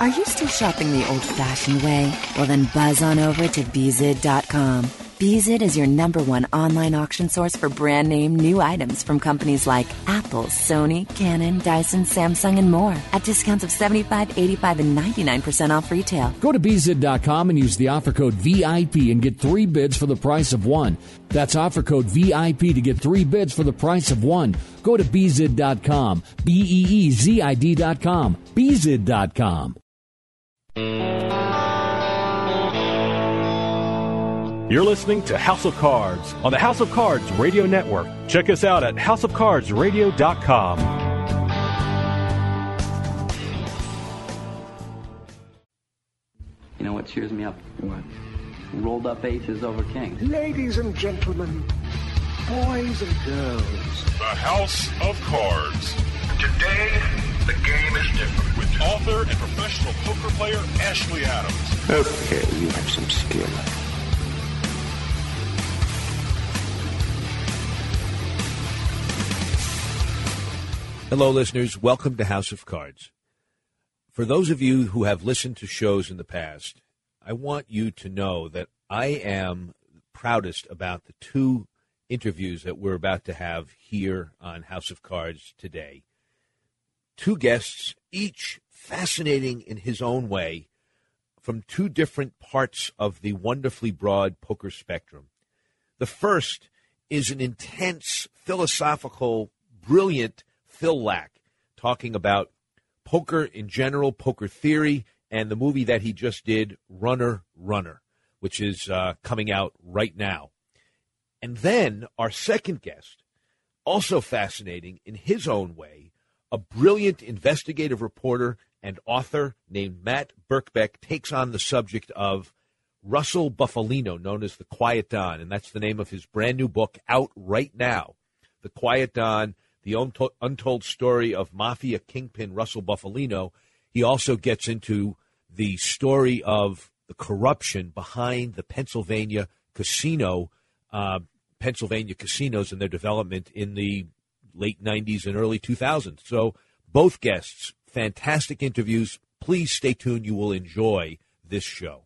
Are you still shopping the old fashioned way? Well, then buzz on over to Beezid.com. Beezid is your number one online auction source for brand name new items from companies like Apple, Sony, Canon, Dyson, Samsung, and more at discounts of 75, 85, and 99% off retail. Go to Beezid.com and use the offer code VIP and get three bids for the price of one. That's offer code VIP to get three bids for the price of one. Go to Beezid.com, B E E Z I D.com, Beezid.com. You're listening to House of Cards on the House of Cards Radio Network. Check us out at houseofcardsradio.com. You know what cheers me up? What? Rolled up aces over kings. Ladies and gentlemen, boys and girls. The House of Cards. Today, the game is different. With author and professional poker player Ashley Adams. Okay, you have some skill. Hello, listeners. Welcome to House of Cards. For those of you who have listened to shows in the past, I want you to know that I am proudest about the two interviews that we're about to have here on House of Cards today. Two guests, each fascinating in his own way, from two different parts of the wonderfully broad poker spectrum. The first is an intense, philosophical, brilliant Phil Laak talking about poker in general, poker theory, and the movie that he just did, Runner, Runner, which is uh, coming out right now. And then our second guest, also fascinating in his own way, a brilliant investigative reporter and author named Matt Birkbeck takes on the subject of Russell Bufalino, known as the Quiet Don, and that's the name of his brand new book out right now. The Quiet Don, the untold story of mafia kingpin Russell Bufalino. He also gets into the story of the corruption behind the Pennsylvania casino, uh, Pennsylvania casinos and their development in the late 90s and early 2000s. So both guests, fantastic interviews. Please stay tuned. You will enjoy this show.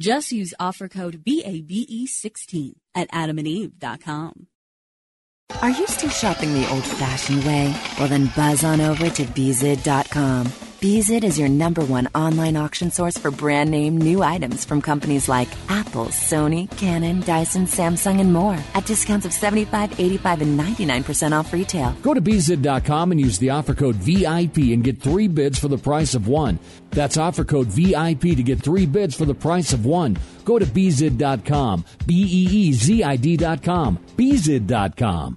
Just use offer code BABE16 at adamandeve.com. Are you still shopping the old fashioned way? Well, then buzz on over to Beezid.com. Beezid is your number one online auction source for brand name new items from companies like Apple, Sony, Canon, Dyson, Samsung, and more at discounts of 75, 85, and 99% off retail. Go to Beezid.com and use the offer code VIP and get three bids for the price of one. That's offer code VIP to get three bids for the price of one. Go to Beezid.com, B E E Z I D.com, Beezid.com.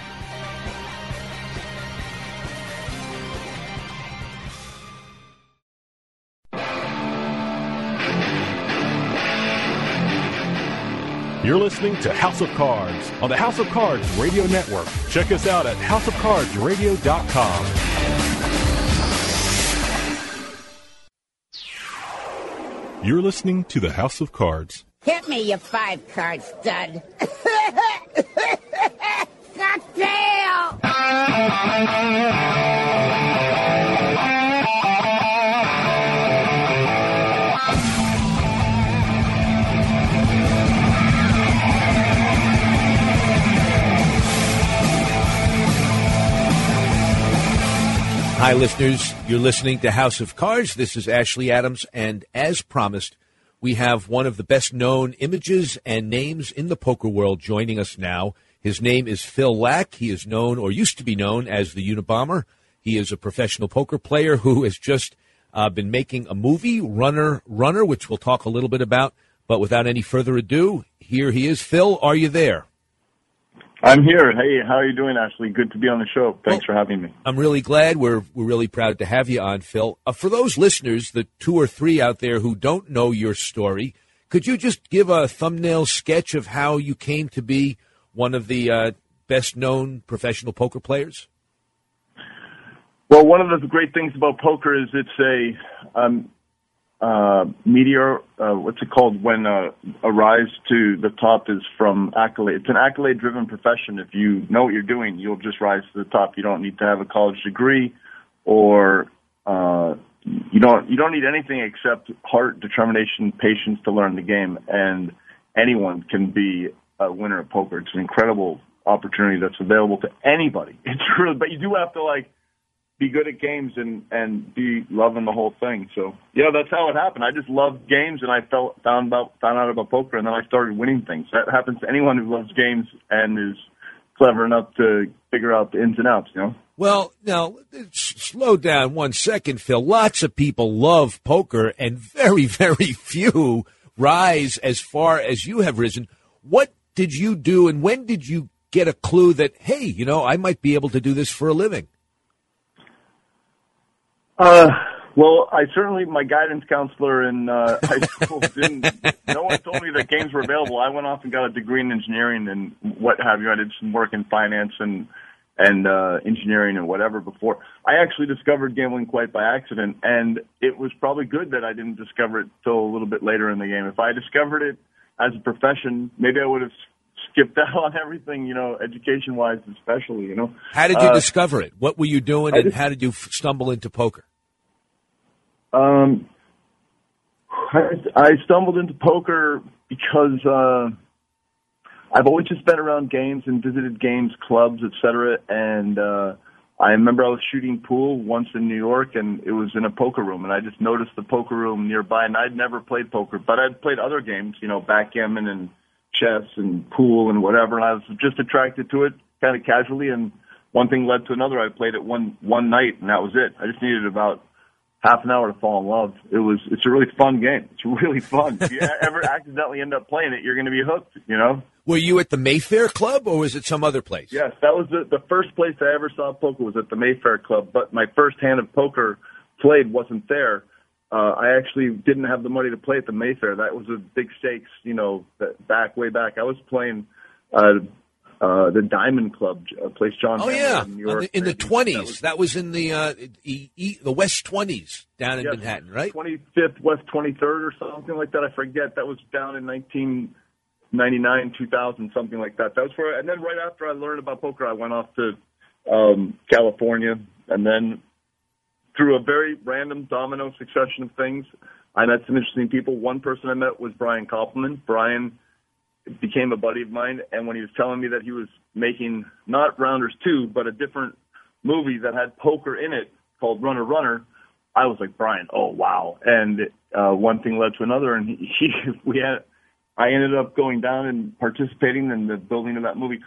You're listening to House of Cards on the House of Cards Radio Network. Check us out at houseofcardsradio.com. You're listening to the House of Cards. Hit me, you five card stud. Hi, listeners. You're listening to House of Cards. This is Ashley Adams, and as promised, we have one of the best known images and names in the poker world joining us now. His name is Phil Laak. He is known, or used to be known, as the Unabomber. He is a professional poker player who has just uh, been making a movie, Runner Runner, which we'll talk a little bit about. But without any further ado, here he is. Phil, are you there? I'm here. Hey, how are you doing, Ashley? Good to be on the show. Thanks well, for having me. I'm really glad. We're we're really proud to have you on, Phil. Uh, for those listeners, the two or three out there who don't know your story, could you just give a thumbnail sketch of how you came to be one of the uh, best known professional poker players? Well, one of the great things about poker is it's a um, uh, meteor, uh, what's it called when uh, a rise to the top is from accolade. It's an accolade driven profession. If you know what you're doing, you'll just rise to the top. You don't need to have a college degree or, uh, you don't, you don't need anything except heart, determination, patience to learn the game. And anyone can be a winner at poker. It's an incredible opportunity that's available to anybody. It's really, but you do have to like, be good at games and and be loving the whole thing. So yeah, that's how it happened. I just loved games, and I felt found about found out about poker, and then I started winning things. That happens to anyone who loves games and is clever enough to figure out the ins and outs. You know. Well, now slow down one second, Phil. Lots of people love poker, and very very few rise as far as you have risen. What did you do, and when did you get a clue that hey, you know, I might be able to do this for a living? Uh, well, I certainly my guidance counselor in uh, high school didn't. no one told me that games were available. I went off and got a degree in engineering and what have you. I did some work in finance and and uh, engineering and whatever before. I actually discovered gambling quite by accident, and it was probably good that I didn't discover it till a little bit later in the game. If I discovered it as a profession, maybe I would have skipped out on everything, you know, education wise, especially. You know. How did you uh, discover it? What were you doing, and just, how did you stumble into poker? Um, I, I stumbled into poker because uh, I've always just been around games and visited games, clubs, etc. And uh, I remember I was shooting pool once in New York, and it was in a poker room, and I just noticed the poker room nearby. And I'd never played poker, but I'd played other games, you know, backgammon and chess and pool and whatever. And I was just attracted to it, kind of casually. And one thing led to another. I played it one one night, and that was it. I just needed about half an hour to fall in love. It was it's a really fun game. It's really fun. If you ever accidentally end up playing it, you're going to be hooked. You know. Were you at the Mayfair Club or was it some other place? Yes, that was the the first place I ever saw poker was at the Mayfair Club. But my first hand of poker played wasn't there. Uh, I actually didn't have the money to play at the Mayfair. That was a big stakes, you know, back way back. I was playing uh, uh, the Diamond Club, a place John. Oh yeah, in New York. in the twenties. That was in the uh, e, e, the West twenties down in Yes. Manhattan, right? 25th West 23rd or something like that. I forget. That was down in 1999, 2000, something like that. That was where. And then right after I learned about poker, I went off to um, California, and then through a very random domino succession of things, I met some interesting people. One person I met was Brian Koppelman. Brian became a buddy of mine, and when he was telling me that he was making not Rounders Two, but a different movie that had poker in it called Runner Runner, I was like, Brian, oh wow! And uh, one thing led to another, and he, he we had. I ended up going down and participating in the building of that movie.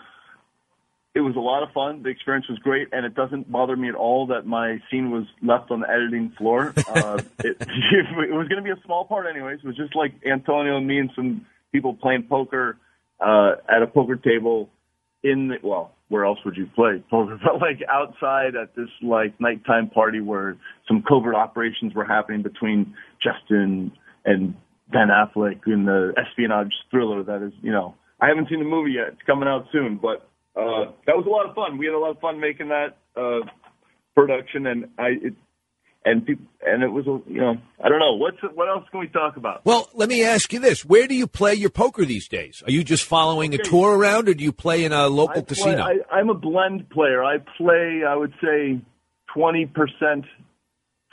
It was a lot of fun. The experience was great, and it doesn't bother me at all that my scene was left on the editing floor. Uh, it, it was going to be a small part, anyways. It was just like Antonio and me and some people playing poker uh, at a poker table in the, well, where else would you play poker? But like outside at this like nighttime party where some covert operations were happening between Justin and Ben Affleck in the espionage thriller that is, you know, I haven't seen the movie yet. It's coming out soon, but uh, that was a lot of fun. We had a lot of fun making that uh, production, and I it, and people, and it was a you know I don't know what's what else can we talk about? Well, let me ask you this: Where do you play your poker these days? Are you just following a tour around, or do you play in a local I play- casino? I, I'm a blend player. I play, I would say, 20%,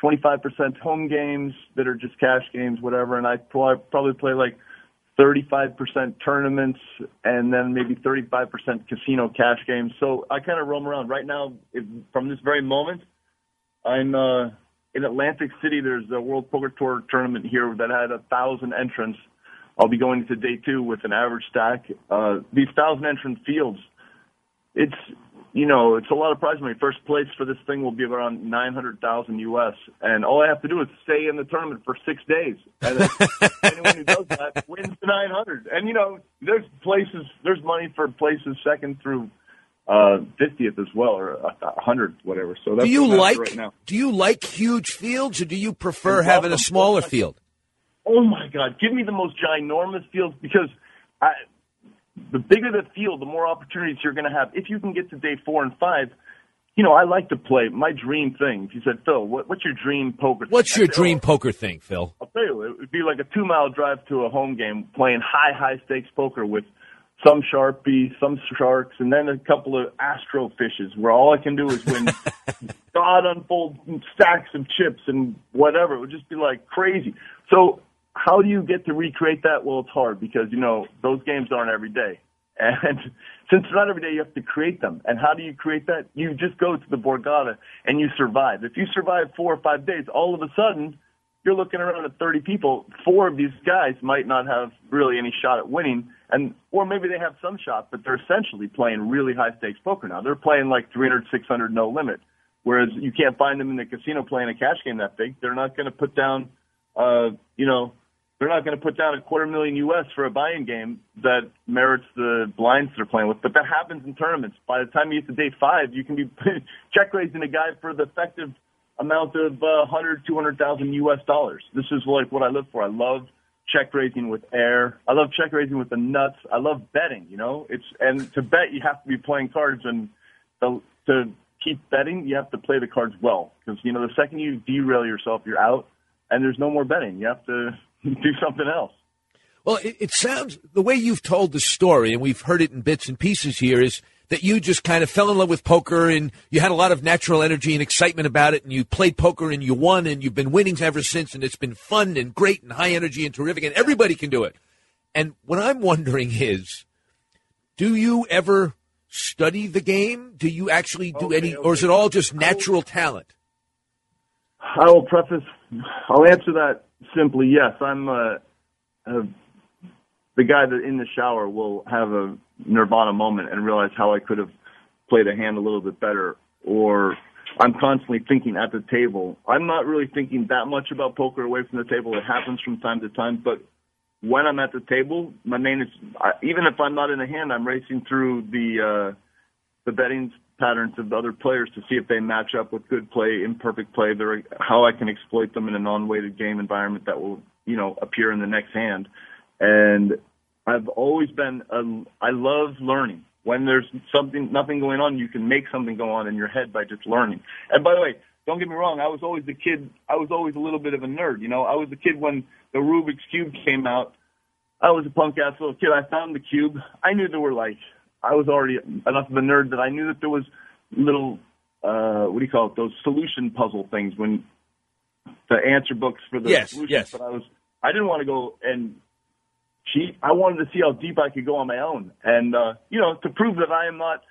25% home games that are just cash games, whatever, and I probably play like 35% tournaments and then maybe 35% casino cash games. So I kind of roam around. Right now, if, from this very moment, I'm uh, in Atlantic City. There's a World Poker Tour tournament here that had a thousand entrants. I'll be going to day two with an average stack. Uh, these thousand entrant fields, it's you know it's a lot of prize money. First place for this thing will be around nine hundred thousand US, and all I have to do is stay in the tournament for six days. And anyone who does that wins the nine hundred. And you know there's places, there's money for places second through uh, 50th as well, or a hundred, whatever. So that's do you like right now. do you like huge fields, or do you prefer having a smaller field? Oh my God! Give me the most ginormous fields because I, the bigger the field, the more opportunities you're going to have. If you can get to day four and five, you know I like to play. My dream thing. If you said, Phil, what, what's your dream poker? What's thing?" your dream "Oh, poker thing, Phil? I'll tell you, it would be like a two mile drive to a home game, playing high, high stakes poker with some sharpies, some sharks, and then a couple of astro fishes, where all I can do is when God unfold stacks of chips and whatever. It would just be like crazy. So how do you get to recreate that? Well, it's hard because you know those games aren't every day, and since they're not every day, you have to create them. And how do you create that? You just go to the Borgata and you survive. If you survive four or five days, all of a sudden you're looking around at 30 people. Four of these guys might not have really any shot at winning, and or maybe they have some shot, but they're essentially playing really high stakes poker now. They're playing like 300, 600, no limit. Whereas you can't find them in the casino playing a cash game that big. They're not going to put down, uh, you know, they're not going to put down a quarter million US for a buy-in game that merits the blinds they're playing with. But that happens in tournaments. By the time you get to day five, you can be check raising a guy for the effective amount of uh, 100, 200,000 US dollars. This is like what I live for. I love check raising with air. I love check raising with the nuts. I love betting, you know, it's, and to bet, you have to be playing cards and the, to keep betting, you have to play the cards well. Cause, you know, the second you derail yourself, you're out and there's no more betting. You have to do something else. Well, it, it sounds the way you've told the story, and we've heard it in bits and pieces here, is that you just kind of fell in love with poker and you had a lot of natural energy and excitement about it, and you played poker and you won, and you've been winning ever since, and it's been fun and great and high energy and terrific, and everybody can do it. And what I'm wondering is, do you ever study the game? Do you actually do Okay, any, or is it all just natural talent? I will preface. I'll answer that simply. Yes, I'm uh, uh, the guy that in the shower will have a nirvana moment and realize how I could have played a hand a little bit better. Or I'm constantly thinking at the table. I'm not really thinking that much about poker away from the table. It happens from time to time, but when I'm at the table, my main is even if I'm not in a hand, I'm racing through the uh, the betting patterns of other players to see if they match up with good play, imperfect play, how I can exploit them in a non-weighted game environment that will, you know, appear in the next hand. And I've always been, a, I love learning. When there's something, nothing going on, you can make something go on in your head by just learning. And by the way, don't get me wrong, I was always the kid. I was always a little bit of a nerd. You know, I was the kid when the Rubik's cube came out. I was a punk ass little kid. I found the cube. I knew there were like I was already enough of a nerd that I knew that there was little uh what do you call it those solution puzzle things when the answer books for the Yes, solutions. yes. But I was I didn't want to go and cheat. I wanted to see how deep I could go on my own, and uh, you know to prove that I am not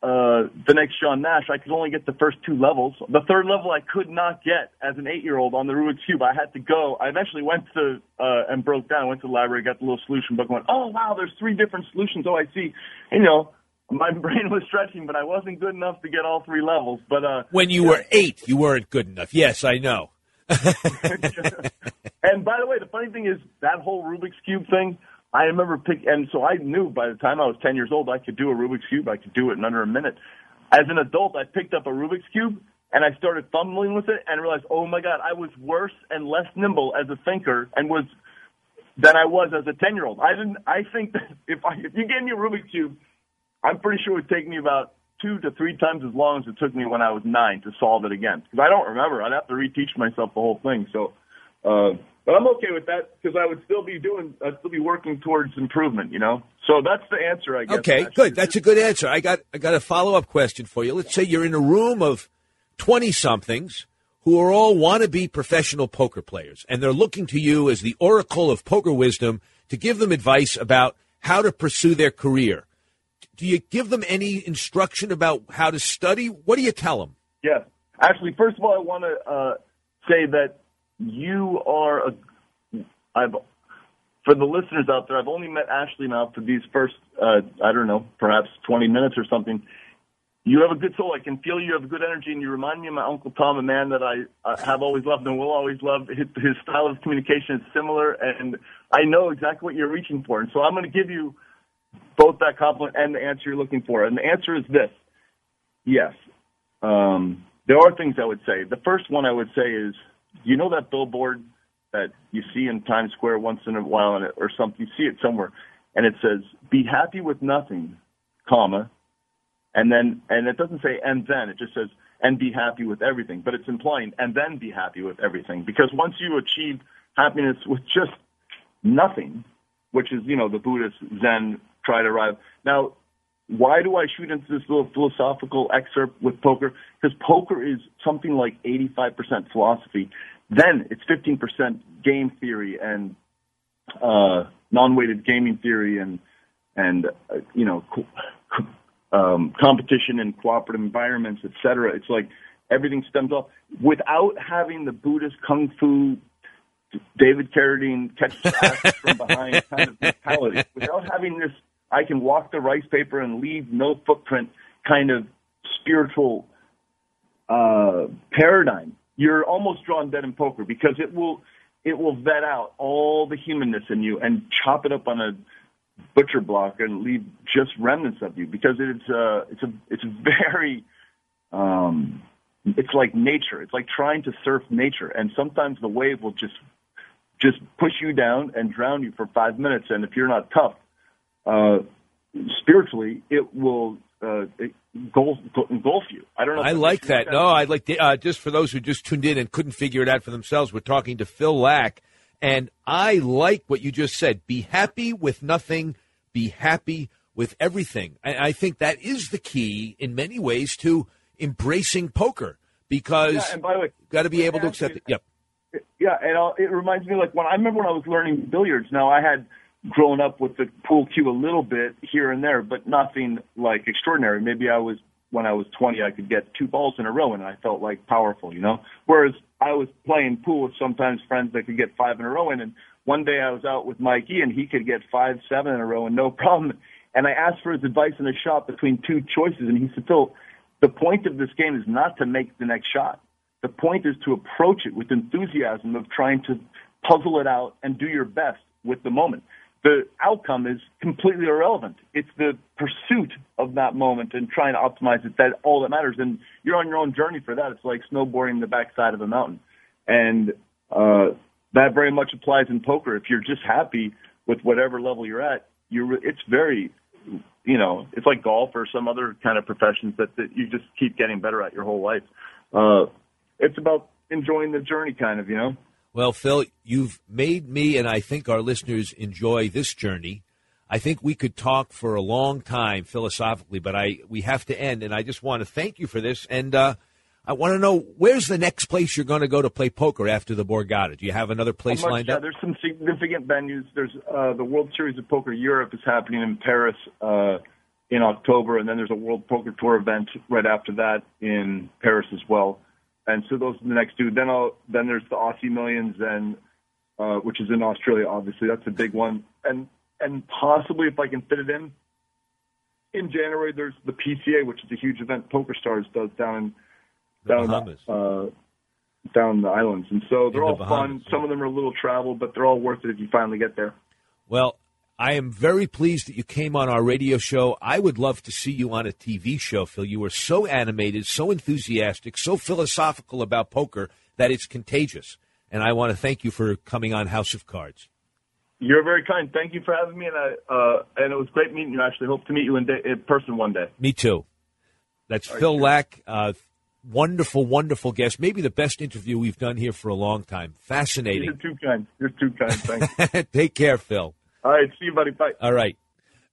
uh, the next Sean Nash, I could only get the first two levels. The third level I could not get as an eight-year-old on the Rubik's Cube. I had to go. I eventually went to uh, and broke down. Went to the library, got the little solution book, and went, "Oh wow, there's three different solutions. Oh, I see." And, you know, my brain was stretching, but I wasn't good enough to get all three levels. But uh, When you were eight, you weren't good enough. Yes, I know. and by the way, the funny thing is that whole Rubik's cube thing. I remember pick, and so I knew by the time I was ten years old, I could do a Rubik's cube. I could do it in under a minute. As an adult, I picked up a Rubik's cube and I started fumbling with it and realized, oh my god, I was worse and less nimble as a thinker and was than I was as a ten year old. I didn't. I think that if I if you gave me a Rubik's cube, I'm pretty sure it would take me about two to three times as long as it took me when I was nine to solve it again. Because I don't remember. I'd have to reteach myself the whole thing. So, uh, but I'm okay with that because I would still be doing. I'd still be working towards improvement. You know. So that's the answer, I guess. Okay, Ash. good. That's a good answer. I got I got a follow up question for you. Let's say you're in a room of twenty somethings who are all wannabe professional poker players, and they're looking to you as the oracle of poker wisdom to give them advice about how to pursue their career. Do you give them any instruction about how to study? What do you tell them? Yes. Actually, first of all, I want to uh, say that you are a. I've for the listeners out there. I've only met Ashley now for these first. Uh, I don't know, perhaps 20 minutes or something. You have a good soul. I can feel you have a good energy, and you remind me of my uncle Tom, a man that I uh, have always loved and will always love. His, his style of communication is similar, and I know exactly what you're reaching for. And so I'm going to give you both that compliment and the answer you're looking for. And the answer is this: yes. Um, there are things I would say. The first one I would say is, you know that billboard that you see in Times Square once in a while, it, or something. You see it somewhere, and it says, "Be happy with nothing, comma," and then and it doesn't say and then. It just says and be happy with everything, but it's implying and then be happy with everything because once you achieve happiness with just nothing, which is you know the Buddhist Zen try to arrive. Now, why do I shoot into this little philosophical excerpt with poker? Because poker is something like 85% philosophy. Then it's 15% game theory and uh, non-weighted gaming theory and and uh, you know co- co- um, competition in cooperative environments, et cetera. It's like everything stems off without having the Buddhist kung fu David Carradine catches from behind kind of mentality. Without having this, I can walk the rice paper and leave no footprint kind of spiritual uh, paradigm. You're almost drawn dead in poker because it will it will vet out all the humanness in you and chop it up on a butcher block and leave just remnants of you because it's uh it's a it's very um it's like nature. It's like trying to surf nature and sometimes the wave will just just push you down and drown you for five minutes. And if you're not tough, uh, spiritually, it will uh, engulf, engulf you. I don't know. I like any that. No, I like the, uh, just for those who just tuned in and couldn't figure it out for themselves. We're talking to Phil Laak, and I like what you just said. Be happy with nothing. Be happy with everything. And I think that is the key in many ways to embracing poker because Yeah, and by the way, you got to be able to accept it. Yep. Yeah, and uh, it reminds me like when I remember when I was learning billiards. Now I had grown up with the pool cue a little bit here and there, but nothing like extraordinary. Maybe I was when I was 20, I could get two balls in a row, and I felt like powerful, you know. Whereas I was playing pool with sometimes friends that could get five in a row in, and one day I was out with Mikey, and he could get five, seven in a row, and no problem. And I asked for his advice in a shot between two choices, and he said, "Phil, the point of this game is not to make the next shot. The point is to approach it with enthusiasm of trying to puzzle it out and do your best with the moment. The outcome is completely irrelevant. It's the pursuit of that moment and trying to optimize it that all that matters. And you're on your own journey for that. It's like snowboarding the backside of a mountain. And uh, that very much applies in poker. If you're just happy with whatever level you're at, you're it's very you know, it's like golf or some other kind of professions that, that you just keep getting better at your whole life. Uh, it's about enjoying the journey, kind of, you know. Well, Phil, you've made me and I think our listeners enjoy this journey. I think we could talk for a long time philosophically, but I we have to end, and I just want to thank you for this. And uh, I want to know where's the next place you're going to go to play poker after the Borgata? Do you have another place much, lined yeah, up? There's some significant venues. There's uh, the World Series of Poker Europe is happening in Paris uh, in October, and then there's a World Poker Tour event right after that in Paris as well. And so those are the next two. Then I'll, then there's the Aussie Millions, and uh, which is in Australia. Obviously, that's a big one. And and possibly if I can fit it in, in January there's the PCA, which is a huge event Poker Stars does down in The down Bahamas. uh, down the islands, and so they're the all Bahamas, fun. Some of them are a little travel, but they're all worth it if you finally get there. Well, I am very pleased that you came on our radio show. I would love to see you on a TV show, Phil. You are so animated, so enthusiastic, so philosophical about poker that it's contagious. And I want to thank you for coming on House of Cards. You're very kind. Thank you for having me, and I uh, and it was great meeting you. I Actually, hope to meet you in, day, in person one day. Me too. That's All right, Phil sure. Laak, uh, wonderful, wonderful guest. Maybe the best interview we've done here for a long time. Fascinating. You're too kind. You're too kind. Thanks. Take care, Phil. All right, see you, buddy. Bye. All right.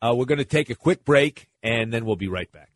Uh, we're going to take a quick break, and then we'll be right back.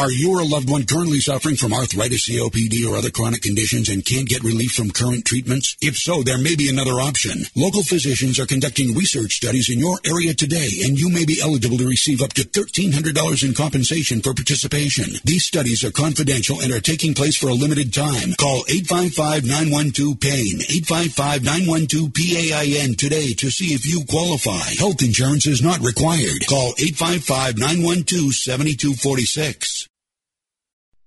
Are you or a loved one currently suffering from arthritis, COPD, or other chronic conditions and can't get relief from current treatments? If so, there may be another option. Local physicians are conducting research studies in your area today, and you may be eligible to receive up to $1,300 in compensation for participation. These studies are confidential and are taking place for a limited time. Call 855-912-PAIN, 855-912-PAIN today to see if you qualify. Health insurance is not required. Call 855-912-7246.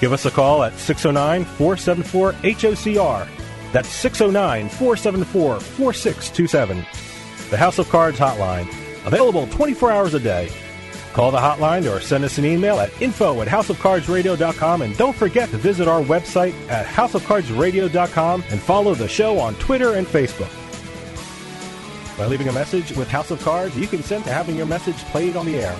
Give us a call at 609 474 HOCR. That's 609 474 4627. The House of Cards hotline, available 24 hours a day. Call the hotline or send us an email at info at houseofcardsradio.com and don't forget to visit our website at houseofcardsradio.com and follow the show on Twitter and Facebook. By leaving a message with House of Cards, you can send to having your message played on the air.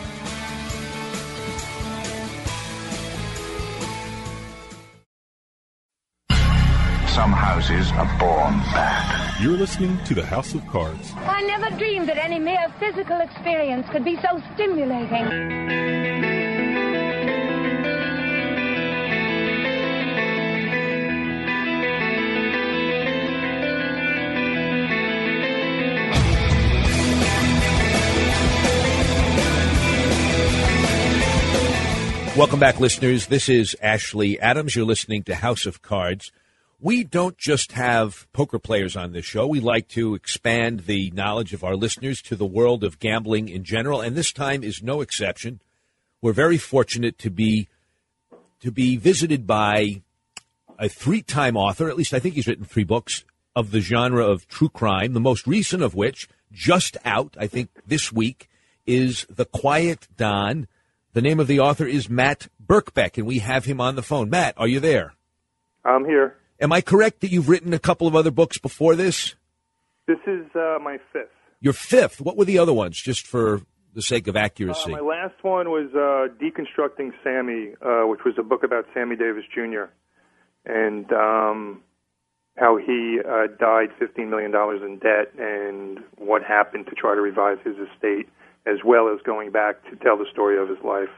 Some houses are born bad. You're listening to the House of Cards. I never dreamed that any mere physical experience could be so stimulating. Welcome back, listeners. This is Ashley Adams. You're listening to House of Cards. We don't just have poker players on this show. We like to expand the knowledge of our listeners to the world of gambling in general, and this time is no exception. We're very fortunate to be to be visited by a three-time author. At least I think he's written three books of the genre of true crime. The most recent of which, just out, I think this week, is The Quiet Don. The name of the author is Matt Birkbeck, and we have him on the phone. Matt, are you there? I'm here. Am I correct that you've written a couple of other books before this? This is uh, my fifth. Your fifth. What were the other ones, just for the sake of Uh, accuracy? my last one was uh, Deconstructing Sammy, uh, which was a book about Sammy Davis Jr. and um, how he uh, died $15 million in debt and what happened to try to revive his estate, as well as going back to tell the story of his life.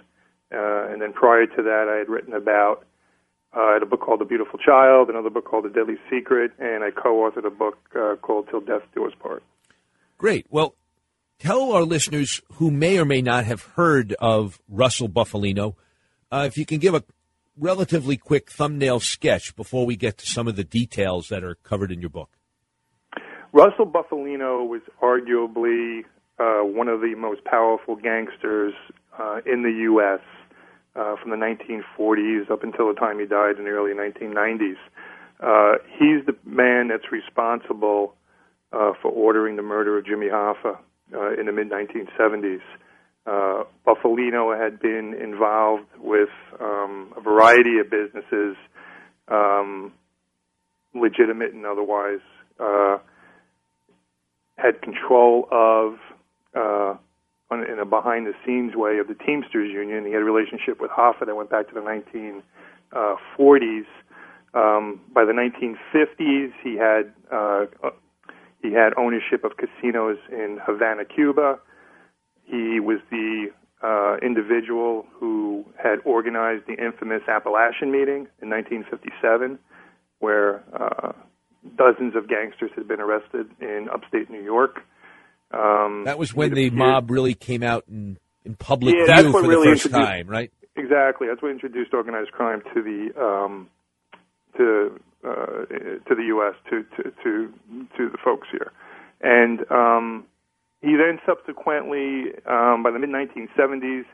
Uh, and then prior to that, I had written about uh, I had a book called The Beautiful Child, another book called The Deadly Secret, and I co-authored a book uh, called Till Death Do Us Part. Great. Well, tell our listeners who may or may not have heard of Russell Bufalino, uh, if you can give a relatively quick thumbnail sketch before we get to some of the details that are covered in your book. Russell Bufalino was arguably uh, one of the most powerful gangsters uh, in the U.S. Uh, from the 1940s up until the time he died in the early 1990s. Uh, he's the man that's responsible uh, for ordering the murder of Jimmy Hoffa uh, in the mid 1970s. Uh, Bufalino had been involved with um, a variety of businesses, um, legitimate and otherwise. Uh, had control of, uh, on, in a behind the scenes way, of the Teamsters Union. He had a relationship with Hoffa that went back to the 1940s. Um, by the 1950s, he had uh, he had ownership of casinos in Havana, Cuba. He was the uh, individual who had organized the infamous Apalachin meeting in 1957, where uh, dozens of gangsters had been arrested in upstate New York. Um, that was when the appeared, mob really came out in, in public yeah, view for really the first time, right? Exactly. That's what introduced organized crime to the um, to uh, to the U.S. to to to to the folks here, and um, he then subsequently, um, by the mid 1970s,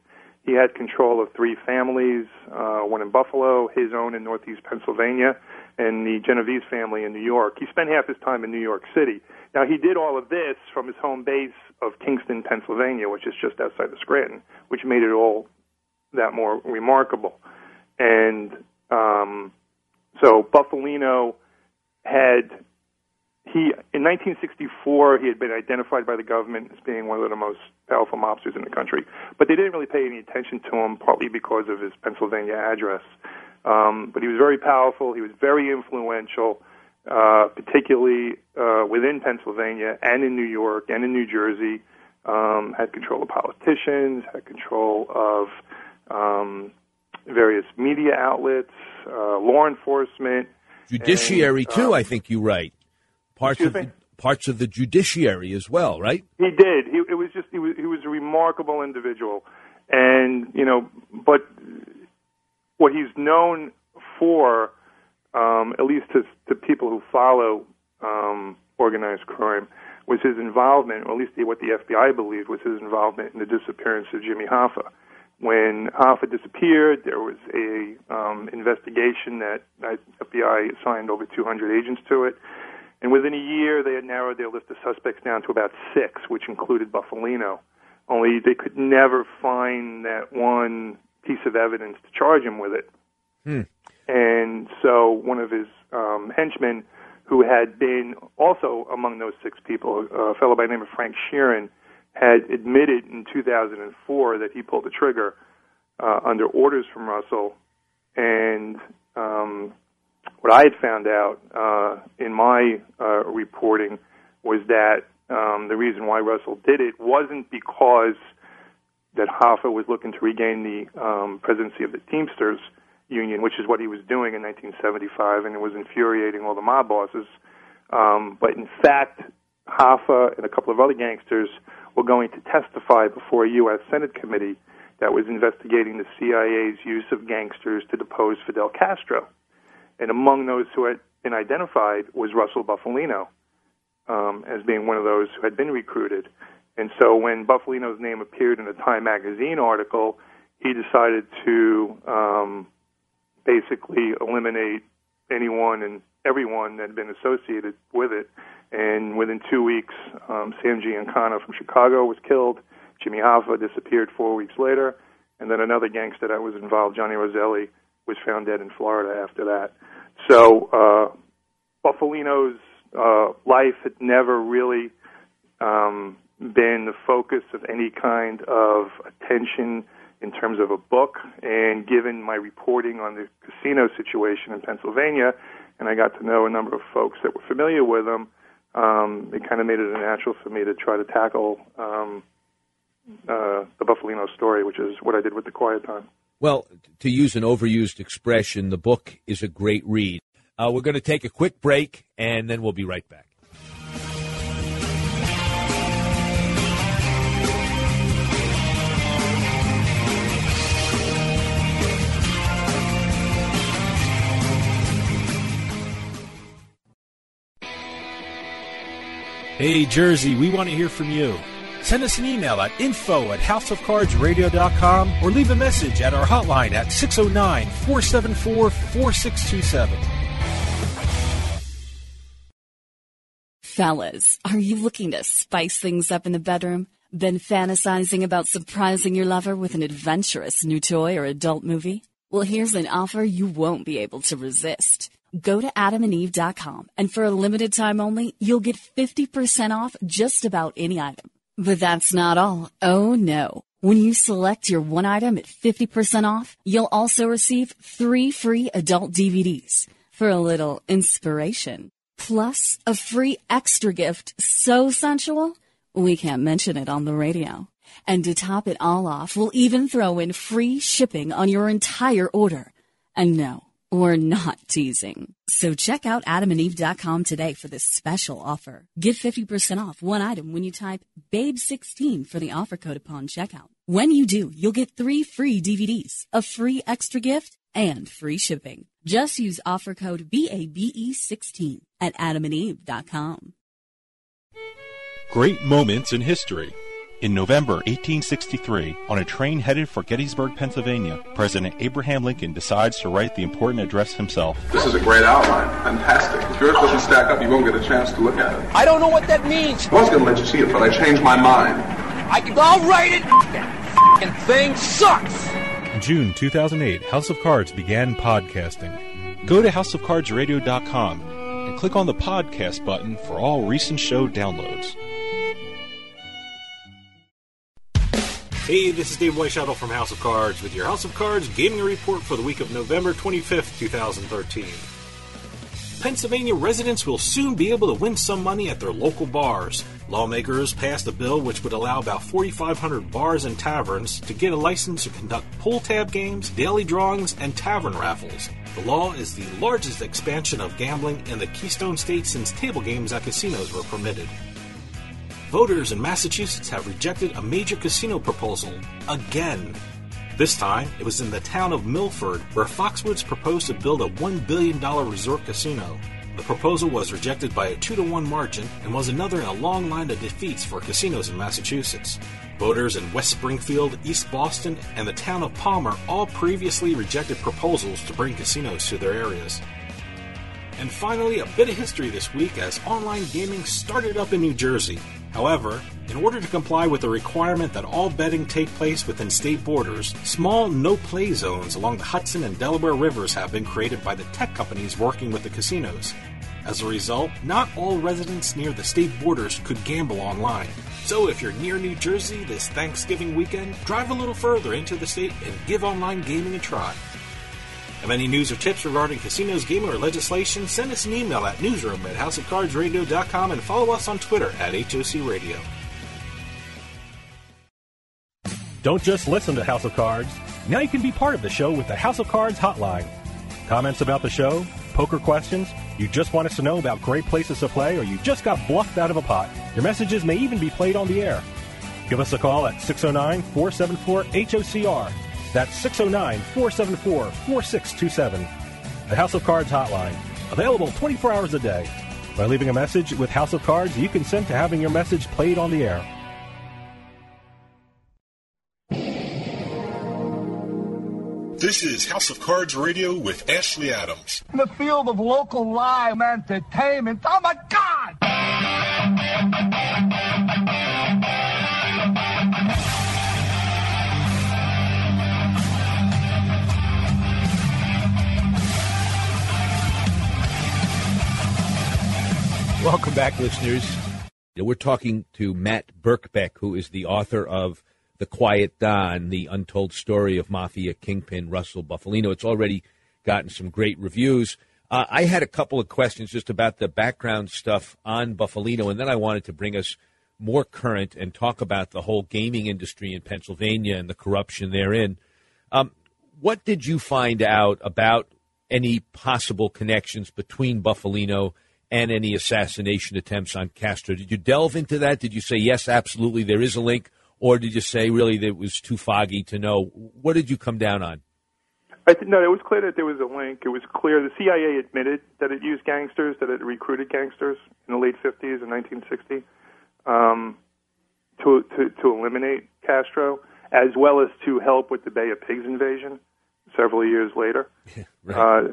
he had control of three families, uh, one in Buffalo, his own in Northeast Pennsylvania, and the Genovese family in New York. He spent half his time in New York City. Now, he did all of this from his home base of Kingston, Pennsylvania, which is just outside of Scranton, which made it all that more remarkable. And um, so Bufalino had he in 1964 he had been identified by the government as being one of the most powerful mobsters in the country, but they didn't really pay any attention to him, partly because of his Pennsylvania address. Um, but he was very powerful. He was very influential, uh, particularly uh, within Pennsylvania and in New York and in New Jersey. Um, had control of politicians, had control of um, various media outlets, uh, law enforcement, judiciary and, too. um, I think you write parts of the, parts of the judiciary as well, right? He did. He it was just he was he was a remarkable individual, and you know, but what he's known for, um, at least to to people who follow um, organized crime, was his involvement, or at least what the FBI believed was his involvement in the disappearance of Jimmy Hoffa. When Hoffa disappeared, there was a um, investigation that, FBI assigned over 200 agents to it. And within a year, they had narrowed their list of suspects down to about six, which included Bufalino. Only they could never find that one piece of evidence to charge him with it. Hmm. And so one of his um, henchmen, who had been also among those six people, a fellow by the name of Frank Sheeran, had admitted in 2004 that he pulled the trigger uh, under orders from Russell. And um, what I had found out uh, in my uh, reporting was that um, the reason why Russell did it wasn't because that Hoffa was looking to regain the um, presidency of the Teamsters Union, which is what he was doing in 1975, and it was infuriating all the mob bosses. Um, but in fact, Hoffa and a couple of other gangsters were going to testify before a U.S. Senate committee that was investigating the CIA's use of gangsters to depose Fidel Castro. And among those who had been identified was Russell Bufalino um, as being one of those who had been recruited. And so when Bufalino's name appeared in a Time magazine article, he decided to um, basically eliminate anyone and everyone that had been associated with it. And within two weeks, um, Sam Giancana from Chicago was killed. Jimmy Hoffa disappeared four weeks later. And then another gangster that was involved, Johnny Roselli, was found dead in Florida after that. So uh, Bufalino's uh, life had never really um, been the focus of any kind of attention in terms of a book. And given my reporting on the casino situation in Pennsylvania, and I got to know a number of folks that were familiar with them, um, it kind of made it natural for me to try to tackle um, uh, the Bufalino story, which is what I did with the Quiet Time. Well, to use an overused expression, the book is a great read. Uh, we're going to take a quick break, and then we'll be right back. Hey, Jersey, we want to hear from you. Send us an email at info at houseofcardsradio.com or leave a message at our hotline at 609 474 4627. Fellas, are you looking to spice things up in the bedroom? Been fantasizing about surprising your lover with an adventurous new toy or adult movie? Well, here's an offer you won't be able to resist. Go to adamandeve.com and for a limited time only, you'll get 50% off just about any item. But that's not all. Oh no. When you select your one item at 50% off, you'll also receive three free adult DVDs for a little inspiration. Plus, a free extra gift so sensual, we can't mention it on the radio. And to top it all off, we'll even throw in free shipping on your entire order. And no, we're not teasing. So check out adamandeve.com today for this special offer. Get 50% off one item when you type BABE16 for the offer code upon checkout. When you do, you'll get three free DVDs, a free extra gift, and free shipping. Just use offer code BABE16 at adamandeve.com. Great moments in history. In November 1863, on a train headed for Gettysburg, Pennsylvania, President Abraham Lincoln decides to write the important address himself. This is a great outline. Fantastic. If yours doesn't stack up, you won't get a chance to look at it. I don't know what that means. I was going to let you see it, but I changed my mind. I can, I'll write it. That thing sucks. In June 2008, House of Cards began podcasting. Go to houseofcardsradio.com and click on the podcast button for all recent show downloads. Hey, this is Dave Weishuttle from House of Cards with your House of Cards gaming report for the week of November 25th, 2013. Pennsylvania residents will soon be able to win some money at their local bars. Lawmakers passed a bill which would allow about 4,500 bars and taverns to get a license to conduct pull tab games, daily drawings, and tavern raffles. The law is the largest expansion of gambling in the Keystone State since table games at casinos were permitted. Voters in Massachusetts have rejected a major casino proposal again. This time, it was in the town of Milford, where Foxwoods proposed to build a $1 billion resort casino. The proposal was rejected by a 2 to 1 margin and was another in a long line of defeats for casinos in Massachusetts. Voters in West Springfield, East Boston, and the town of Palmer all previously rejected proposals to bring casinos to their areas. And finally, a bit of history this week as online gaming started up in New Jersey. However, in order to comply with the requirement that all betting take place within state borders, small no play zones along the Hudson and Delaware rivers have been created by the tech companies working with the casinos. As a result, not all residents near the state borders could gamble online. So if you're near New Jersey this Thanksgiving weekend, drive a little further into the state and give online gaming a try. Have any news or tips regarding casinos, gaming, or legislation? Send us an email at newsroom at houseofcardsradio.com and follow us on Twitter at HOC Radio. Don't just listen to House of Cards. Now you can be part of the show with the House of Cards hotline. Comments about the show, poker questions, you just want us to know about great places to play, or you just got bluffed out of a pot. Your messages may even be played on the air. Give us a call at 609 474 HOCR. That's 609 474 4627. The House of Cards hotline. Available 24 hours a day. By leaving a message with House of Cards, you consent to having your message played on the air. This is House of Cards Radio with Ashley Adams. In the field of local live entertainment. Oh my God! Welcome back, listeners. We're talking to Matt Birkbeck, who is the author of The Quiet Don, the untold story of Mafia Kingpin Russell Bufalino. It's already gotten some great reviews. Uh, I had a couple of questions just about the background stuff on Bufalino, and then I wanted to bring us more current and talk about the whole gaming industry in Pennsylvania and the corruption therein. Um, what did you find out about any possible connections between Bufalino and any assassination attempts on Castro? Did you delve into that? Did you say, yes, absolutely, there is a link? Or did you say, really, that it was too foggy to know? What did you come down on? I think no, it was clear that there was a link. It was clear the CIA admitted that it used gangsters, that it recruited gangsters in the late 50s and 1960. um, to, to to eliminate Castro, as well as to help with the Bay of Pigs invasion several years later. right. Uh,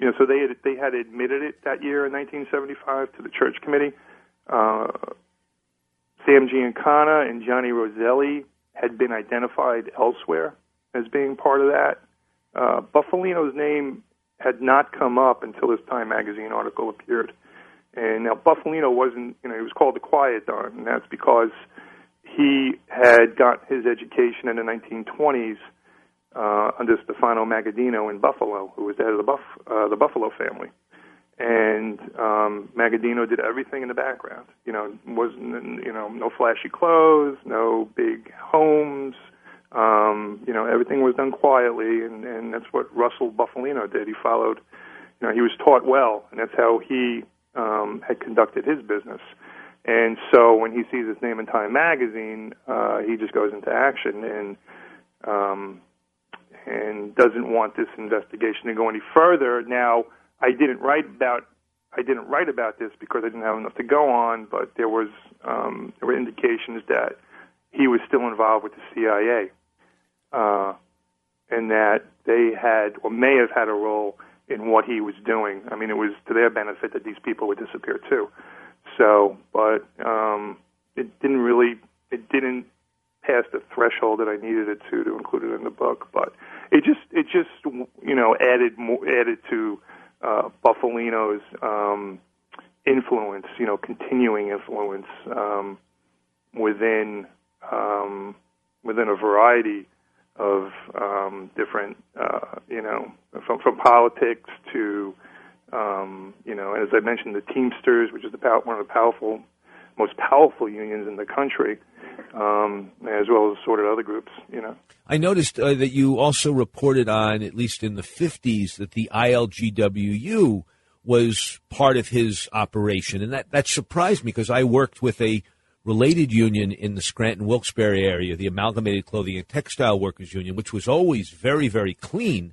you know, so they had, they had admitted it that year in 1975 to the church committee. Uh, Sam Giancana and Johnny Roselli had been identified elsewhere as being part of that. Uh, Bufalino's name had not come up until this Time magazine article appeared. And now Bufalino wasn't, you know, he was called the Quiet Don, and that's because he had got his education in the 1920s uh, under Stefano Magaddino in Buffalo, who was the head of the, Buff, uh, the Buffalo family. And um, Magaddino did everything in the background. You know, wasn't you know no flashy clothes, no big homes. Um, you know, everything was done quietly, and, and that's what Russell Bufalino did. He followed. You know, he was taught well, and that's how he um, had conducted his business. And so when he sees his name in Time magazine, uh, he just goes into action and um, doesn't want this investigation to go any further. Now, I didn't write about I didn't write about this because I didn't have enough to go on, but there was um, there were indications that he was still involved with the CIA, uh, and that they had or may have had a role in what he was doing. I mean, it was to their benefit that these people would disappear too. So, but um, it didn't really it didn't pass the threshold that I needed it to to include it in the book. But it just it just you know added more added to uh, Bufalino's um, influence, you know, continuing influence um, within um, within a variety of um, different, uh, you know, from from politics to, um, you know, as I mentioned, the Teamsters, which is the one of the powerful, most powerful unions in the country, um, as well as assorted other groups, you know. I noticed uh, that you also reported on, at least in the 50s, that the ILGWU was part of his operation. And that, that surprised me because I worked with a related union in the Scranton Wilkes-Barre area, the Amalgamated Clothing and Textile Workers Union, which was always very, very clean.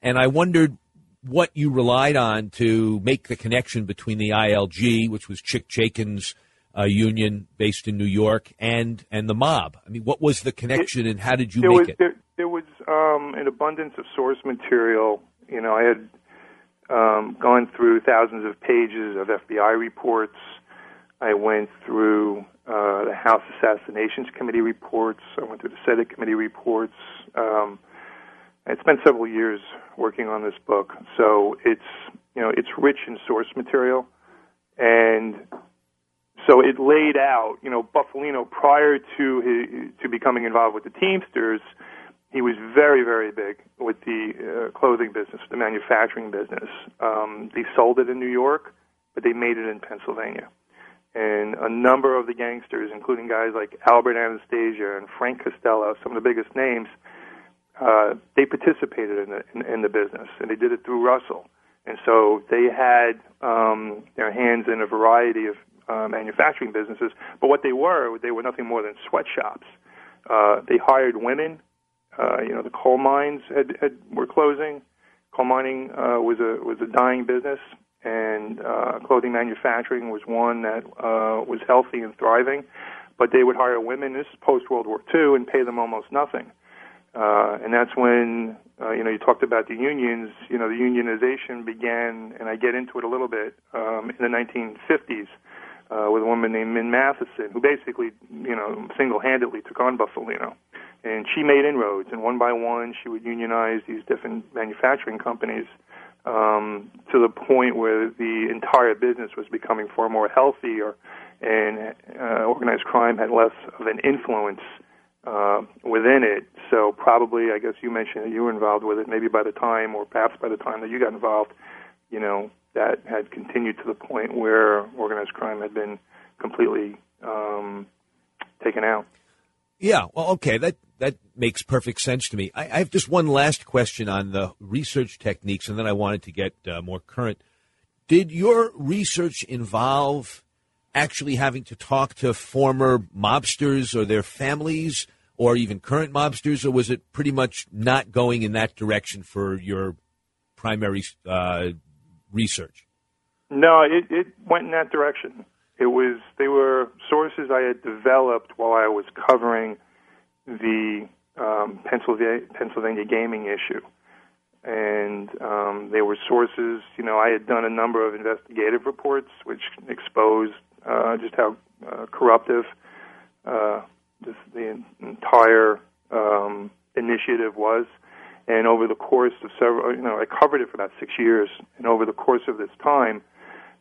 And I wondered what you relied on to make the connection between the ILG, which was Chick Chaikin's uh, union based in New York, and and the mob. I mean, what was the connection, and how did you make was, it? There, there was um, an abundance of source material. You know, I had um, gone through thousands of pages of FBI reports. I went through uh, the House Assassinations Committee reports. I went through the Senate Committee reports. Um, I spent several years working on this book, so it's you know it's rich in source material, and so it laid out, you know, Bufalino prior to his, to becoming involved with the Teamsters, he was very, very big with the uh, clothing business, the manufacturing business. Um, they sold it in New York, but they made it in Pennsylvania. And a number of the gangsters, including guys like Albert Anastasia and Frank Costello, some of the biggest names, uh, they participated in the in, in the business, and they did it through Russell. And so they had um, their hands in a variety of uh, manufacturing businesses. But what they were, they were nothing more than sweatshops. Uh, they hired women. Uh, you know, the coal mines had, had were closing. Coal mining uh, was a was a dying business, and uh, clothing manufacturing was one that uh, was healthy and thriving. But they would hire women. This is post World War II, and pay them almost nothing. Uh, and that's when uh, you know you talked about the unions. You know, the unionization began, and I get into it a little bit um, in the 1950s uh, with a woman named Min Matheson, who basically, you know, single-handedly took on Bufalino. And she made inroads, and one by one, she would unionize these different manufacturing companies um, to the point where the entire business was becoming far more healthier, and uh, organized crime had less of an influence uh, within it. So probably, I guess you mentioned that you were involved with it. Maybe by the time, or perhaps by the time that you got involved, you know, that had continued to the point where organized crime had been completely um, taken out. Yeah, well, okay, that that makes perfect sense to me. I, I have just one last question on the research techniques, and then I wanted to get uh, more current. Did your research involve actually having to talk to former mobsters or their families, or even current mobsters, or was it pretty much not going in that direction for your primary uh, research? No, it, it went in that direction. It was they were sources I had developed while I was covering the um, Pennsylvania, Pennsylvania gaming issue, and um, they were sources. You know, I had done a number of investigative reports which exposed uh, just how uh, corruptive uh, this, the entire um, initiative was. And over the course of several, you know, I covered it for about six years. And over the course of this time,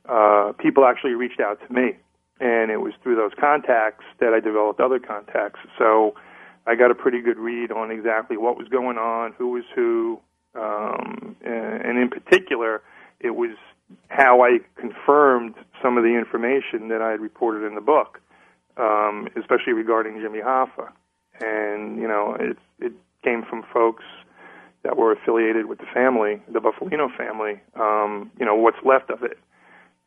uh, people actually reached out to me, and it was through those contacts that I developed other contacts. So I got a pretty good read on exactly what was going on, who was who, um, and, in particular, it was how I confirmed some of the information that I had reported in the book, um, especially regarding Jimmy Hoffa. And you know, it it came from folks that were affiliated with the family, the Bufalino family. Um, you know, what's left of it.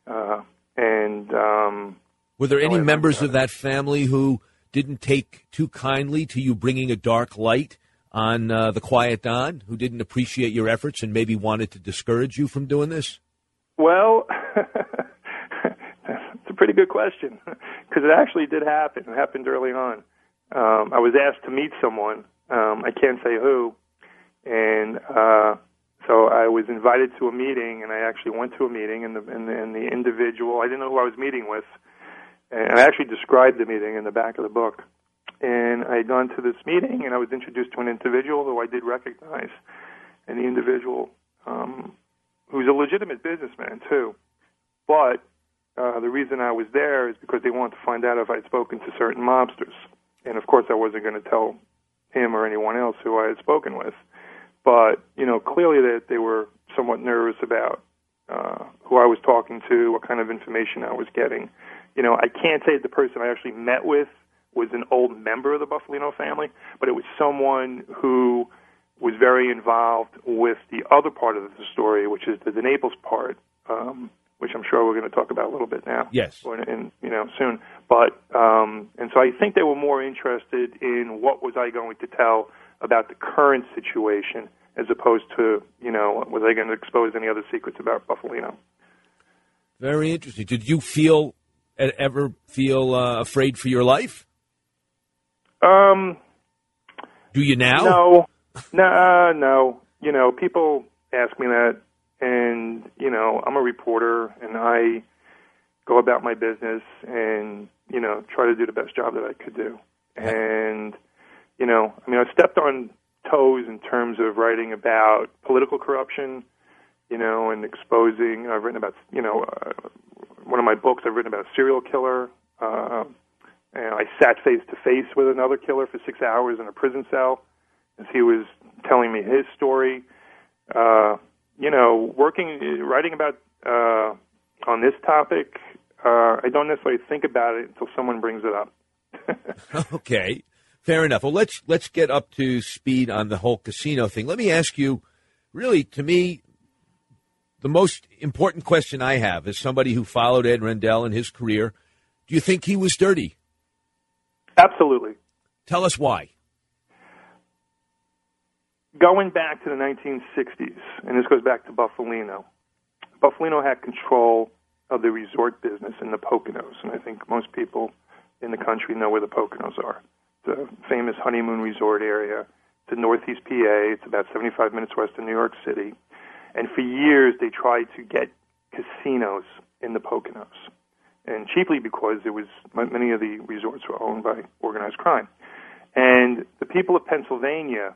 Uh, and um, were there any members of that family who didn't take too kindly to you bringing a dark light on uh, the Quiet Don, who didn't appreciate your efforts and maybe wanted to discourage you from doing this? Well, it's a pretty good question because it actually did happen. It happened early on. Um, I was asked to meet someone. Um, I can't say who, and uh, so I was invited to a meeting, and I actually went to a meeting, and the and the, and the individual I didn't know who I was meeting with, and I actually described the meeting in the back of the book. And I had gone to this meeting, and I was introduced to an individual who I did recognize, and the individual, um, who's a legitimate businessman too, but uh, the reason I was there is because they wanted to find out if I'd spoken to certain mobsters, and of course I wasn't going to tell him or anyone else who I had spoken with but you know clearly that they were somewhat nervous about uh, who I was talking to, what kind of information I was getting. You know, I can't say that the person I actually met with was an old member of the Bufalino family, but it was someone who was very involved with the other part of the story, which is the, De Naples part, um, which I'm sure we're going to talk about a little bit now. Yes. Or in, in you know soon. But um, and so I think they were more interested in what was I going to tell about the current situation as opposed to, you know, were they going to expose any other secrets about Bufalino? Very interesting. Did you feel ever feel uh, afraid for your life? Um, do you now? No, no, uh, no. You know, people ask me that, and you know, I'm a reporter, and I go about my business, and you know, try to do the best job that I could do. And you know, I mean, I stepped on toes in terms of writing about political corruption, you know, and exposing. I've written about, you know, uh, one of my books. I've written about a serial killer. Uh, and I sat face to face with another killer for six hours in a prison cell as he was telling me his story. Uh, you know, working, writing about uh, on this topic, uh, I don't necessarily think about it until someone brings it up. okay. Fair enough. Well, let's let's get up to speed on the whole casino thing. Let me ask you, really, to me, the most important question I have is somebody who followed Ed Rendell in his career. Do you think he was dirty? Absolutely. Tell us why. Going back to the 1960s, and this goes back to Bufalino. Bufalino had control of the resort business in the Poconos, and I think most people in the country know where the Poconos are the famous honeymoon resort area to northeast PA. It's about 75 minutes west of New York City. And for years, they tried to get casinos in the Poconos, and chiefly because it was many of the resorts were owned by organized crime. And the people of Pennsylvania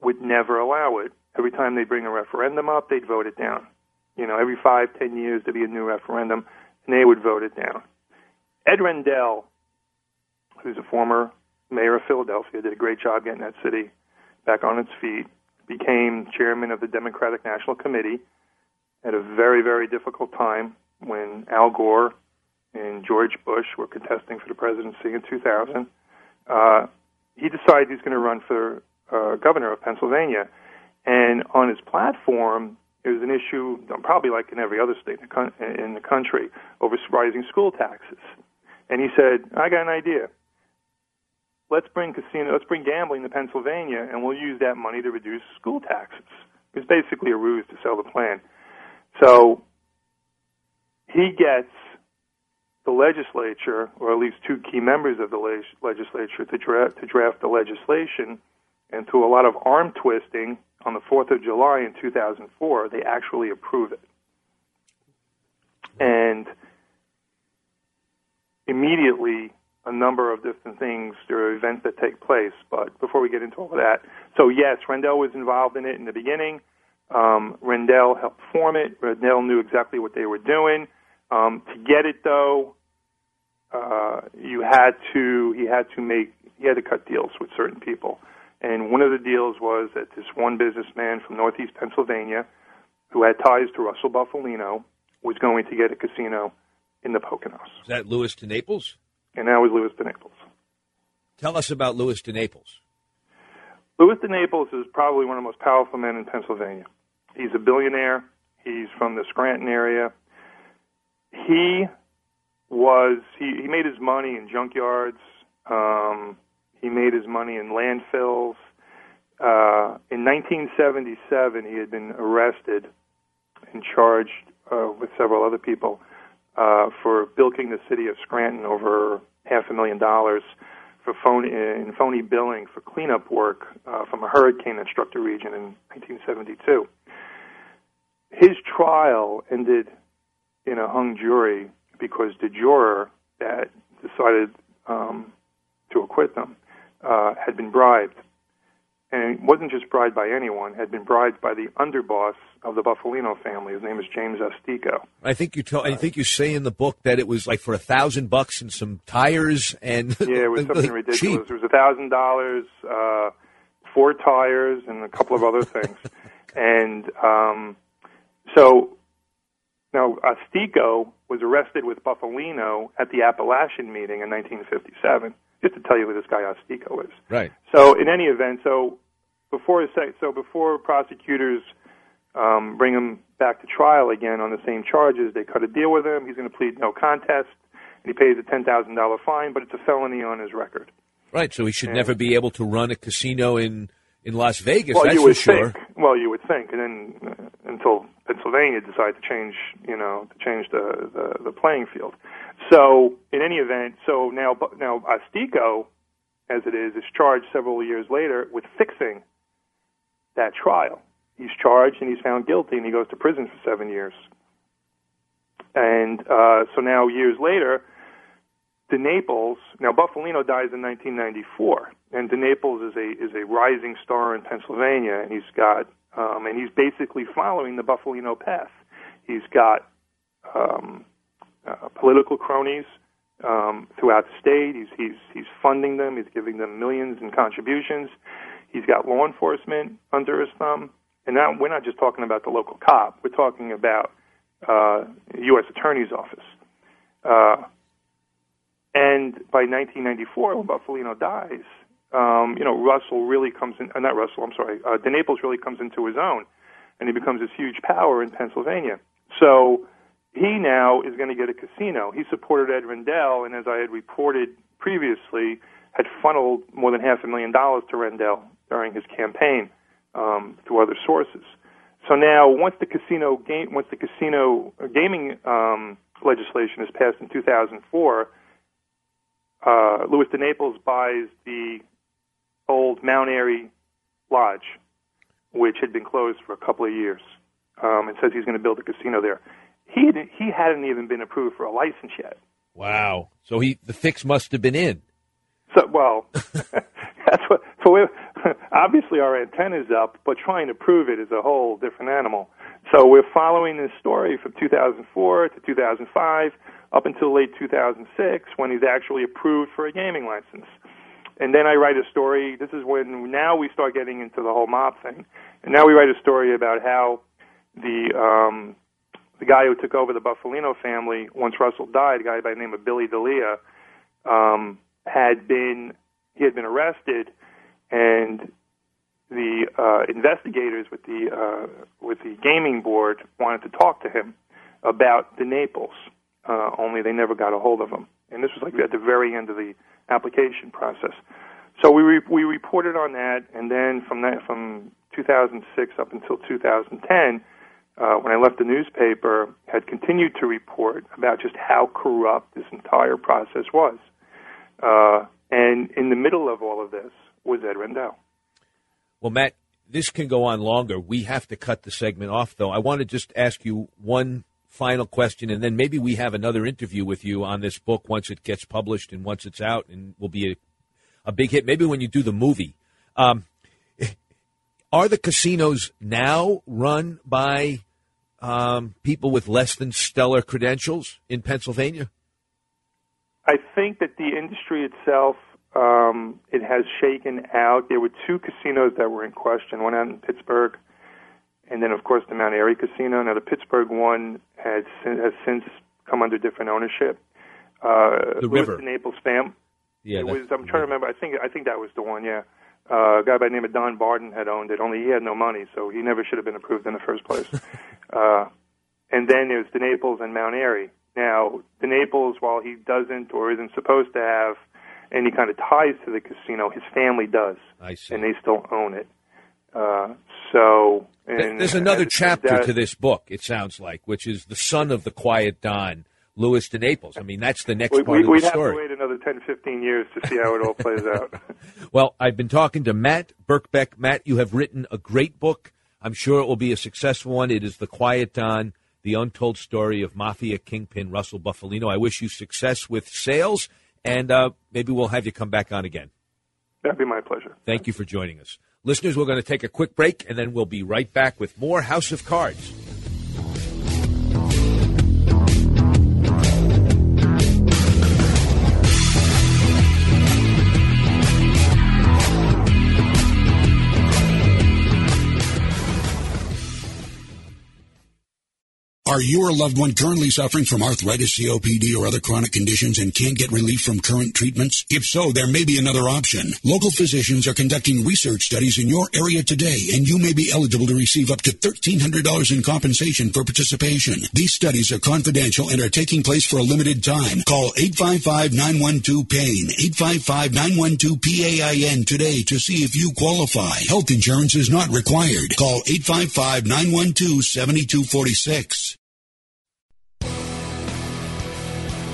would never allow it. Every time they bring a referendum up, they'd vote it down. You know, every five, ten years there'd be a new referendum, and they would vote it down. Ed Rendell who's a former mayor of Philadelphia, did a great job getting that city back on its feet, became chairman of the Democratic National Committee at a very, very difficult time when Al Gore and George Bush were contesting for the presidency in 2000. Uh, he decided he's going to run for uh, governor of Pennsylvania. And on his platform, it was an issue, probably like in every other state in the country, over rising school taxes. And he said, I got an idea let's bring casino, let's bring gambling to Pennsylvania, and we'll use that money to reduce school taxes. It's basically a ruse to sell the plan. So he gets the legislature, or at least two key members of the leg- legislature, to draft to draft the legislation, and through a lot of arm twisting on the 4th of July in 2004, they actually approve it. And immediately, a number of different things, there are events that take place. But before we get into all of that, so yes, Rendell was involved in it in the beginning. Um, Rendell helped form it. Rendell knew exactly what they were doing. Um, to get it though, uh, you had to he had to make he had to cut deals with certain people, and one of the deals was that this one businessman from Northeast Pennsylvania, who had ties to Russell Bufalino, was going to get a casino in the Poconos, Is that Louis de Naples? And that was Louis de Naples. Tell us about Louis de Naples. Louis de Naples is probably one of the most powerful men in Pennsylvania. He's a billionaire. He's from the Scranton area. He was he, he made his money in junkyards. Um, he made his money in landfills. Uh, in 1977, he had been arrested and charged uh, with several other people uh, for bilking the city of Scranton over half a million dollars for phony, in phony billing for cleanup work uh, from a hurricane that struck the region in 1972. His trial ended in a hung jury because the juror that decided um, to acquit them uh, had been bribed. And it wasn't just bribed by anyone, had been bribed by the underboss of the Bufalino family. His name is James Osticco. I think you tell, I think you say in the book that it was like for a thousand bucks and some tires and Yeah, it was something like ridiculous. cheap. It was a thousand dollars, uh, four tires, and a couple of other things. and um, so now Osticco was arrested with Bufalino at the Apalachin meeting in 1957. Just to tell you who this guy Osticco is. Right. So in any event, so before so before prosecutors um, bring him back to trial again on the same charges, they cut a deal with him. He's going to plead no contest, and he pays a ten thousand dollar fine, but it's a felony on his record. Right. So he should And- never be able to run a casino in in Las Vegas. well, that's you for would sure. think. Well, you would think, and then uh, until Pennsylvania decided to change, you know, to change the, the the playing field. So, in any event, so now now Osticco, as it is, is charged several years later with fixing that trial. He's charged and he's found guilty, and he goes to prison for seven years. And uh, so now, years later, De Naples. Now, Bufalino dies in 1994, and De Naples is a is a rising star in Pennsylvania, and he's got um, and he's basically following the Bufalino path. He's got um, uh, political cronies um, throughout the state. He's he's he's funding them. He's giving them millions in contributions. He's got law enforcement under his thumb, and now we're not just talking about the local cop. We're talking about uh, U.S. Attorney's Office. Uh, and by 1994, when Bufalino dies, um, you know, Russell really comes in, uh, not Russell, I'm sorry, uh, De Naples really comes into his own, and he becomes this huge power in Pennsylvania. So he now is going to get a casino. He supported Ed Rendell, and as I had reported previously, had funneled more than half a million dollars to Rendell during his campaign um, through other sources. So now, once the casino game, once the casino gaming um, legislation is passed in 2004, uh, Louis de Naples buys the old Mount Airy Lodge, which had been closed for a couple of years, um, and says he's going to build a casino there. He he hadn't even been approved for a license yet. Wow. So he the fix must have been in. So, well, that's what. So we obviously our antenna's up, but trying to prove it is a whole different animal. So we're following this story from 2004 to 2005 up until late 2006 when he's actually approved for a gaming license. And then I write a story. This is when now we start getting into the whole mob thing. And now we write a story about how the um, the guy who took over the Bufalino family once Russell died, a guy by the name of Billy D'Elia, um, had been he had been arrested, and the uh, investigators with the uh, with the gaming board wanted to talk to him about De Naples. Uh, only they never got a hold of him, and this was like at the very end of the application process. So we re- we reported on that, and then from that from 2006 up until 2010, uh, when I left the newspaper, had continued to report about just how corrupt this entire process was. Uh, and in the middle of all of this was Ed Rendell. Well, Matt, this can go on longer. We have to cut the segment off, though. I want to just ask you one final question, and then maybe we have another interview with you on this book once it gets published and once it's out, and will be a, a big hit. Maybe when you do the movie. Um, are the casinos now run by um, people with less than stellar credentials in Pennsylvania? I think that the industry itself um, it has shaken out. There were two casinos that were in question, one out in Pittsburgh, and then of course the Mount Airy Casino. Now the Pittsburgh one has has since come under different ownership. Uh, the River. Naples fam. Yeah, it was. I'm trying to remember. I think I think that was the one. Yeah, uh, a guy by the name of Don Barden had owned it. Only he had no money, so he never should have been approved in the first place. uh, and then there's De Naples and Mount Airy. Now, De Naples, while he doesn't or isn't supposed to have any kind of ties to the casino, his family does, I see. and they still own it. Uh, so, and There's another chapter that- to this book, it sounds like, which is the son of the quiet Don, Louis de Naples. I mean, that's the next We, part we, of we'd the have to wait another 10, 15 years to see how it all plays out. Well, I've been talking to Matt Birkbeck. Matt, you have written a great book. I'm sure it will be a successful one. It is The Quiet Don, the untold story of Mafia Kingpin Russell Bufalino. I wish you success with sales, and uh, maybe we'll have you come back on again. That'd be my pleasure. Thank you for joining us. Listeners, we're going to take a quick break, and then we'll be right back with more House of Cards. Are you or loved one currently suffering from arthritis, COPD, or other chronic conditions and can't get relief from current treatments? If so, there may be another option. Local physicians are conducting research studies in your area today, and you may be eligible to receive up to $1,300 in compensation for participation. These studies are confidential and are taking place for a limited time. Call 855-912-PAIN, 855-912-PAIN today to see if you qualify. Health insurance is not required. Call 855-912-7246.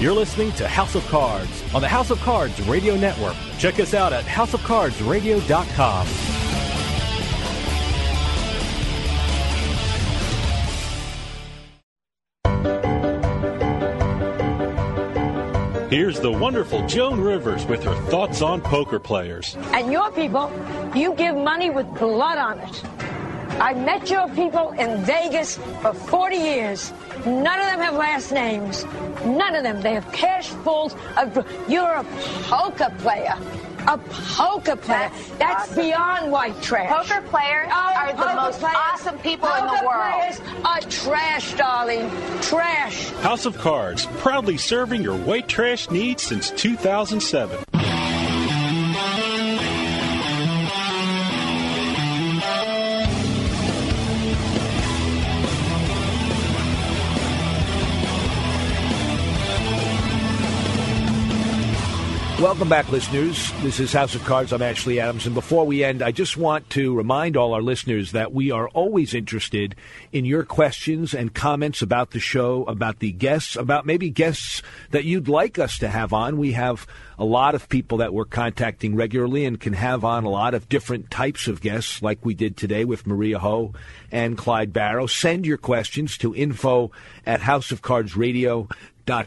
You're listening to House of Cards on the House of Cards Radio Network. Check us out at houseofcardsradio.com. Here's the wonderful Joan Rivers with her thoughts on poker players. And your people, you give money with blood on it. I met your people in Vegas for 40 years. None of them have last names. None of them. They have cash pools. Of, you're a poker player. A poker player. That's, beyond white trash. Poker players oh, are the poker most players- awesome people in the poker world. Players are trash, darling. Trash. House of Cards, proudly serving your white trash needs since 2007. Welcome back, listeners. This is House of Cards. I'm Ashley Adams. And before we end, I just want to remind all our listeners that we are always interested in your questions and comments about the show, about the guests, about maybe guests that you'd like us to have on. We have a lot of people that we're contacting regularly and can have on a lot of different types of guests, like we did today with Maria Ho and Clyde Barrow. Send your questions to info at houseofcardsradio.com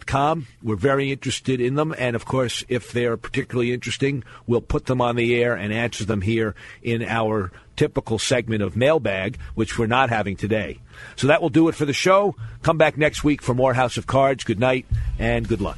com. We're very interested in them, and of course, if they're particularly interesting, we'll put them on the air and answer them here in our typical segment of mailbag, which we're not having today. So that will do it for the show. Come back next week for more House of Cards. Good night and good luck.